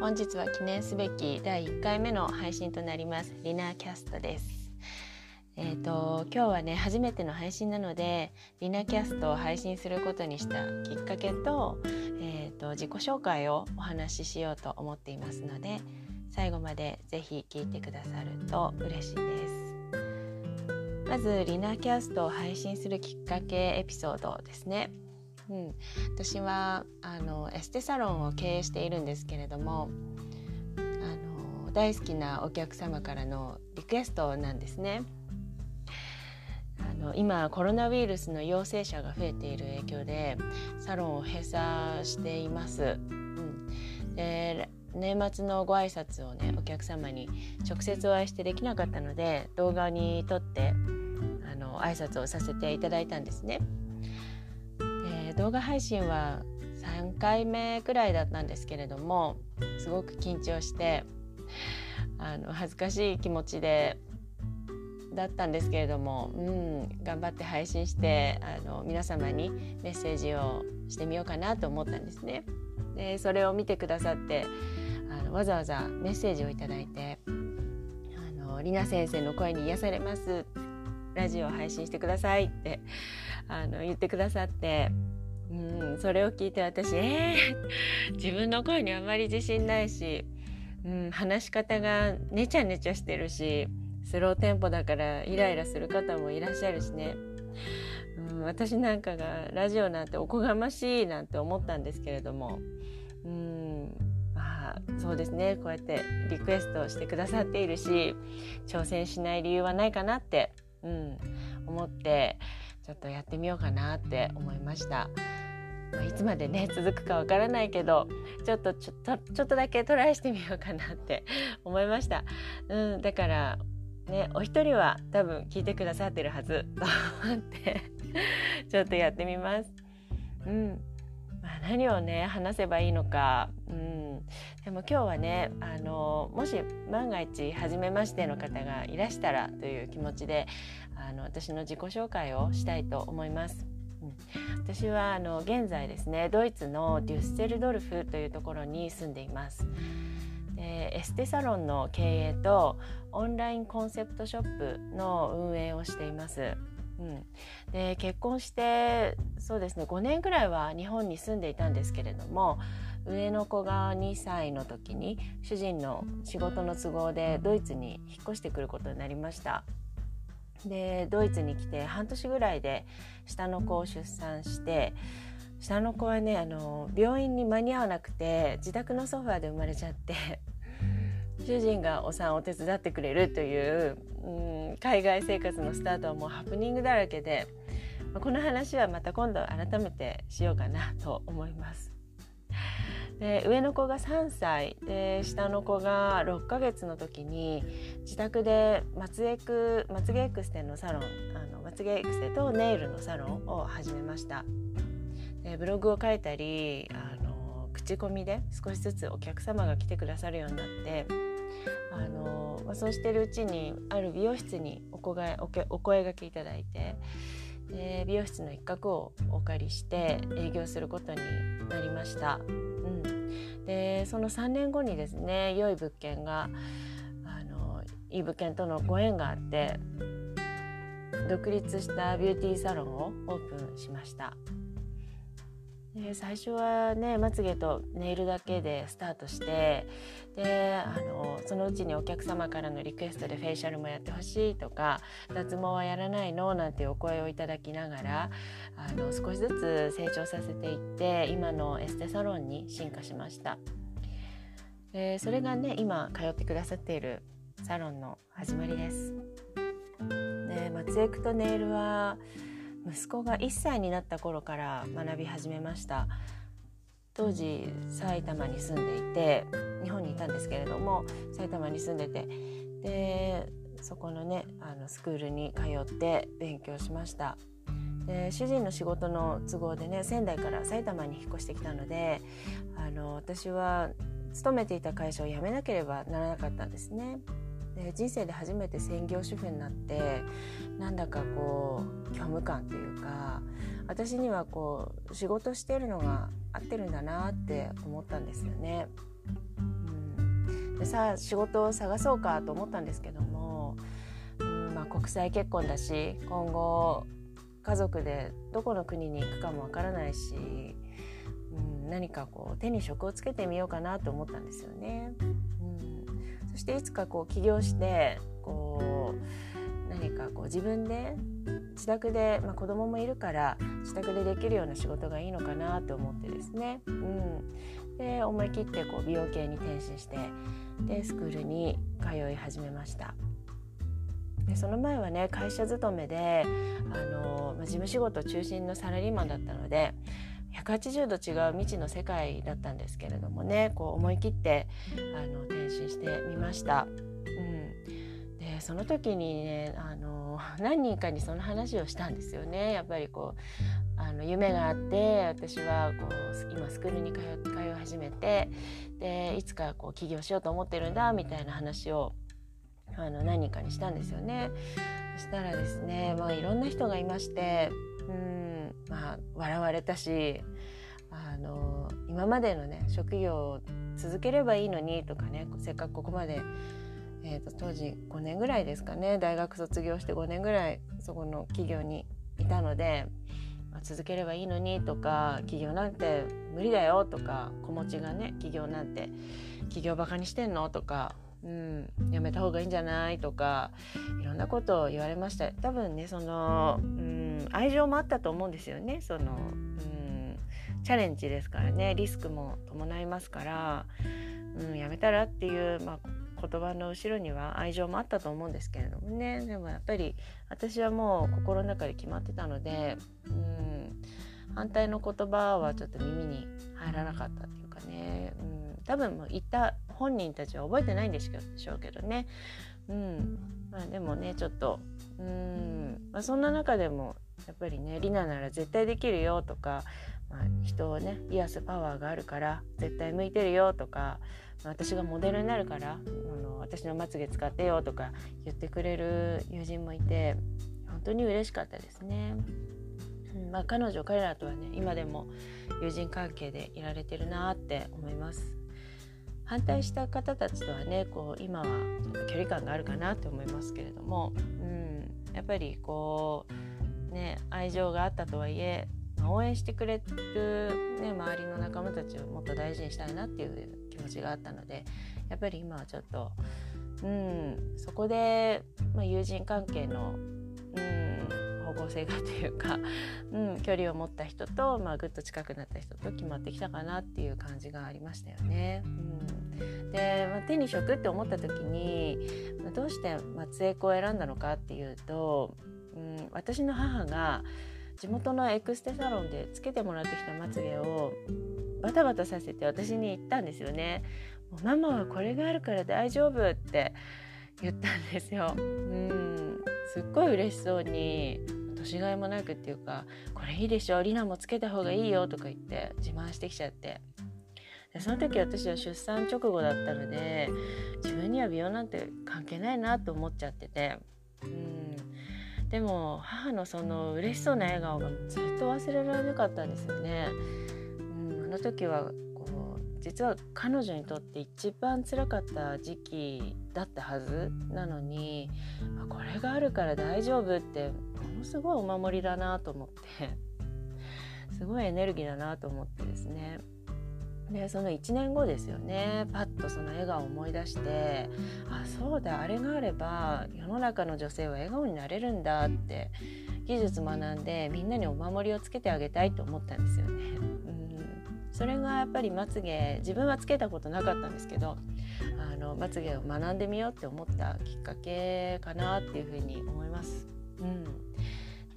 本日は記念すべき第1回目の配信となります。リナーキャストです。えーと、今日はね初めての配信なのでリナキャストを配信することにしたきっかけと,、えーと自己紹介をお話ししようと思っていますので最後までぜひ聞いてくださると嬉しいです。まずリナキャストを配信するきっかけエピソードですね。うん、私はあのエステサロンを経営しているんですけれどもあの大好きなお客様からのリクエストなんですね。あの今コロナウイルスの陽性者が増えている影響でサロンを閉鎖しています。うん、で年末のご挨拶をねお客様に直接お会いしてできなかったので動画に撮ってあの挨拶をさせていただいたんですね。動画配信は3回目くらいだったんですけれどもすごく緊張してあの恥ずかしい気持ちでだったんですけれども、うん、頑張って配信してあの皆様にメッセージをしてみようかなと思ったんですね。でそれを見てくださってあのわざわざメッセージを頂いて「あのりな先生の声に癒されます」ラジオを配信してくださいってあの言ってくださってうん、それを聞いて私えー、自分の声にあまり自信ないし、うん、話し方がねちゃねちゃしてるしスローテンポだからイライラする方もいらっしゃるしね、うん、私なんかがラジオなんておこがましいなんて思ったんですけれども、うん、まあそうですねこうやってリクエストしてくださっているし挑戦しない理由はないかなって、うん、思ってちょっとやってみようかなって思いました。まあ、いつまでね続くかわからないけどちょっとちょっとだけトライしてみようかなって思いました、うん、だからねお一人は多分聞いてくださってるはずと思ってちょっとやってみます。うんまあ、何をね話せばいいのか、うん、でも今日はねあのもし万が一初めましての方がいらしたらという気持ちであの私の自己紹介をしたいと思います。うん、私はあの現在ですねドイツのデュッセルドルフというところに住んでいます。でエステサロンの経営とオンラインコンセプトショップの運営をしています。うん、で結婚してそうですね5年ぐらいは日本に住んでいたんですけれども上の子が2歳の時に主人の仕事の都合でドイツに引っ越してくることになりました。でドイツに来て半年ぐらいで下の子を出産して下の子はねあの病院に間に合わなくて自宅のソファーで生まれちゃって主人がお産を手伝ってくれるという、うん、海外生活のスタートはもうハプニングだらけでこの話はまた今度改めてしようかなと思います。で上の子が3歳で下の子が6ヶ月の時に自宅でまつエクまつげエクステのサロンあのまつげエクステとネイルのサロンを始めましたでブログを書いたりあの口コミで少しずつお客様が来てくださるようになってあの、まあ、そうしてるうちにある美容室にお声お声がけいただいてで美容室の一角をお借りして営業することになりました。うんでその3年後にですね良い物件があのいい物件とのご縁があって独立したビューティーサロンをオープンしました。で最初はねまつげとネイルだけでスタートしてであのそのうちにお客様からのリクエストでフェイシャルもやってほしいとか脱毛はやらないのなんてお声をいただきながらあの少しずつ成長させていって今のエステサロンに進化しました。でそれがね今通ってくださっているサロンの始まりです。で松江区とネイルは息子が1歳になった頃から学び始めました。当時埼玉に住んでいて日本にいたんですけれども埼玉に住んでて。でそこのねあのスクールに通って勉強しました。で主人の仕事の都合でね仙台から埼玉に引っ越してきたのであの私は勤めていた会社を辞めなければならなかったんですね。で人生で初めて専業主婦になってなんだかこう虚無感というか私にはこう仕事してるのが合ってるんだなって思ったんですよね。うんでさあ仕事を探そうかと思ったんですけども、うんまあ、国際結婚だし今後家族でどこの国に行くかもわからないし、うん、何かこう手に職をつけてみようかなと思ったんですよね。うん、そしていつかこう起業してこう何かこう自分で自宅で、まあ、子供もいるから自宅でできるような仕事がいいのかなと思ってですね、うん、で思い切ってこう美容系に転身してでスクールに通い始めました。でその前はね会社勤めであの、まあ、事務仕事中心のサラリーマンだったので180度違う未知の世界だったんですけれどもねこう思い切ってあの転身してみました。その時にねあの 何人かにその話をしたんですよね。やっぱりこうあの夢があって私はこう今スクールに通通い始めてでいつかこう起業しようと思ってるんだみたいな話をあの何人かにしたんですよね。そしたらですね、まあ、いろんな人がいましてうんまあ笑われたしあの今までのね職業を続ければいいのにとかねせっかくここまで、えーと、当時5年ぐらいですかね。大学卒業して5年ぐらいそこの企業にいたので、まあ、続ければいいのにとか企業なんて無理だよとか子持ちがね企業なんて企業バカにしてんのとかうん、やめた方がいいんじゃないとかいろんなことを言われました。多分ねその、うん、愛情もあったと思うんですよね。その、うん、チャレンジですからね。リスクも伴いますから、うん、やめたらっていう、まあ、言葉の後ろには愛情もあったと思うんですけれどもねでもやっぱり私はもう心の中で決まってたので、うん、反対の言葉はちょっと耳に入らなかったっていうかね、うん、多分もう言った本人たちは覚えてないんでしょうけどね。うんまあ、でもねちょっとうん、まあ、そんな中でもやっぱりねリナなら絶対できるよとか、まあ、人をね癒すパワーがあるから絶対向いてるよとか、まあ、私がモデルになるからあの私のまつげ使ってよとか言ってくれる友人もいて本当に嬉しかったですね。うんまあ、彼女彼らとはね今でも友人関係でいられてるなって思います。反対した方たちとはねこう今はちょっと距離感があるかなって思いますけれども、うん、やっぱりこうね愛情があったとはいえ応援してくれる、ね、周りの仲間たちをもっと大事にしたいなっていう気持ちがあったのでやっぱり今はちょっと、うん、そこで、まあ、友人関係の、うん、方向性がというか、うん、距離を持った人と、まあ、ぐっと近くなった人と決まってきたかなっていう感じがありましたよね。うんで、まあ、手に職って思った時に、まあ、どうして松江区を選んだのかっていうと、うん、私の母が地元のエクステサロンでつけてもらってきたまつげをバタバタさせて私に言ったんですよね。もうママはこれがあるから大丈夫って言ったんですよ。うんすっごい嬉しそうに年がいもなくっていうか「これいいでしょリナもつけた方がいいよ」とか言って自慢してきちゃってでその時私は出産直後だったので自分には美容なんて関係ないなと思っちゃっててうんでも母のその嬉しそうな笑顔がずっと忘れられなかったんですよね。うん、あの時はこう実は彼女にとって一番辛かった時期だったはずなのにこれがあるから大丈夫ってものすごいお守りだなと思ってすごいエネルギーだなと思ってですねでその1年後ですよねパッとその笑顔を思い出してあそうだあれがあれば世の中の女性は笑顔になれるんだって技術学んでみんなにお守りをつけてあげたいと思ったんですよね。うんそれがやっぱりまつげ自分はつけたことなかったんですけどあのまつげを学んでみようって思ったきっかけかなっていうふうに思います。うん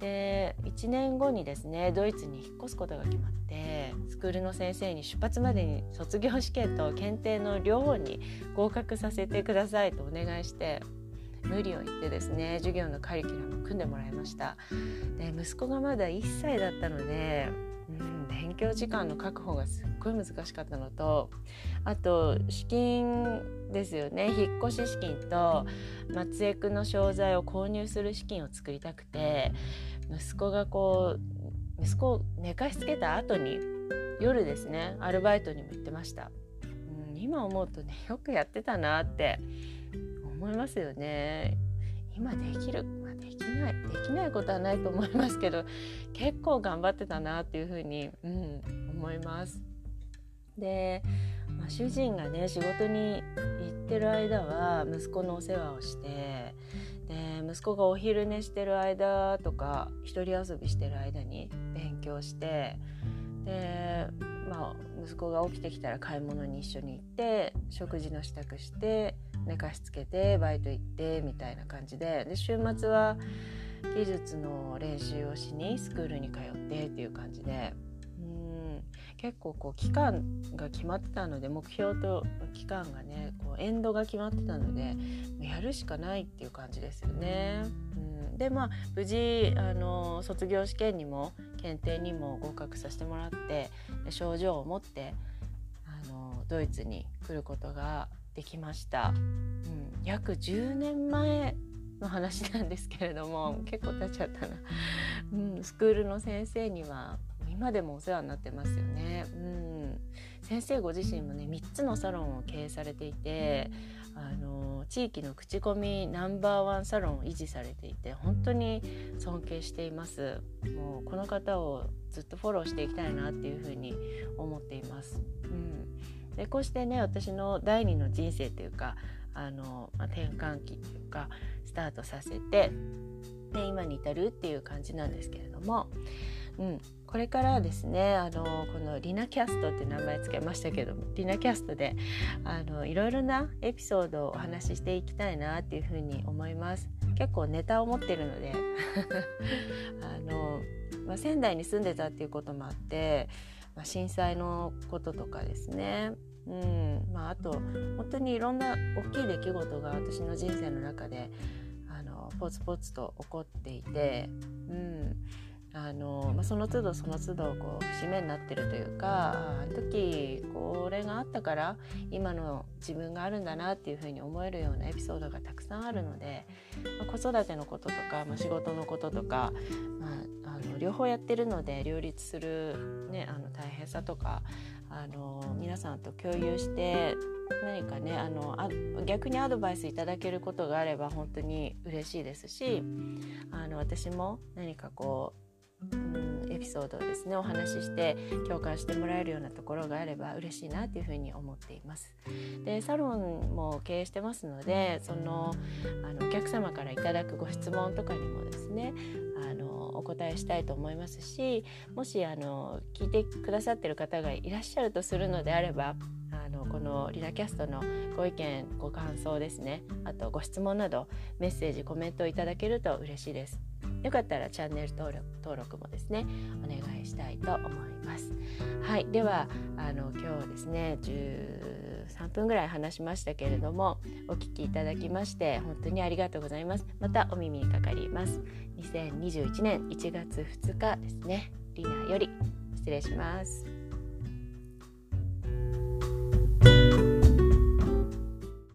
で1年後にですねドイツに引っ越すことが決まってスクールの先生に出発までに卒業試験と検定の両方に合格させてくださいとお願いして無理を言ってですね授業のカリキュラムを組んでもらいました。で息子がまだ1歳だったので、うん、勉強時間の確保がすっごい難しかったのとあと資金ですよね。引っ越し資金と松江区の商材を購入する資金を作りたくて息子がこう息子を寝かしつけた後に夜ですねアルバイトにも行ってました、うん、今思うとねよくやってたなって思いますよね。今できる、ま、できないできないことはないと思いますけど結構頑張ってたなっていうふうに、うん、思います。で、まあ、主人がね仕事に行ってる間は息子のお世話をして息子がお昼寝してる間とか一人遊びしてる間に勉強してでまあ息子が起きてきたら買い物に一緒に行って食事の支度して寝かしつけてバイト行ってみたいな感じでで週末は技術の練習をしにスクールに通ってっていう感じで結構こう期間が決まってたので目標と期間がねこうエンドが決まってたのでやるしかないっていう感じですよね。うん、でまあ無事あの卒業試験にも検定にも合格させてもらって症状を持ってあのドイツに来ることができました、うん、約10年前の話なんですけれども結構経っちゃったな、うん、スクールの先生には今でもお世話になってますよね、うん、先生ご自身もね3つのサロンを経営されていてあの地域の口コミナンバーワンサロンを維持されていて本当に尊敬しています。もうこの方をずっとフォローしていきたいなっていうふうに思っています、うん。でこうしてね私の第二の人生というかあの、まあ、転換期というかスタートさせてで今に至るっていう感じなんですけれども、うん、これからですねあのこのリナキャストって名前つけましたけどもリナキャストであのいろいろなエピソードをお話ししていきたいなっていうふうに思います。結構ネタを持ってるので あの、まあ、仙台に住んでたっていうこともあってまあ、震災のこととかですね、うん。まあ、あと本当にいろんな大きい出来事が私の人生の中であのポツポツと起こっていて、うん。あのまあ、その都度その都度こう節目になってるというかあの時これがあったから今の自分があるんだなっていうふうに思えるようなエピソードがたくさんあるので、まあ、子育てのこととか、まあ、仕事のこととか、まあ、あの両方やってるので両立する、ね、あの大変さとかあの皆さんと共有して何かねあのあ逆にアドバイスいただけることがあれば本当に嬉しいですしあの私も何かこううんエピソードをですねお話しして共感してもらえるようなところがあれば嬉しいなというふうに思っています。でサロンも経営してますのでそのあのお客様からいただくご質問とかにもですねあのお答えしたいと思いますしもしあの聞いてくださってる方がいらっしゃるとするのであればあのこのリナキャストのご意見ご感想ですねあとご質問などメッセージコメントをいただけると嬉しいです。よかったらチャンネル登録登録もですねお願いしたいと思います。はい、ではあの今日ですね13分ぐらい話しましたけれどもお聞きいただきまして本当にありがとうございます。またお耳にかかります。2021年1月2日ですね。リナより失礼します。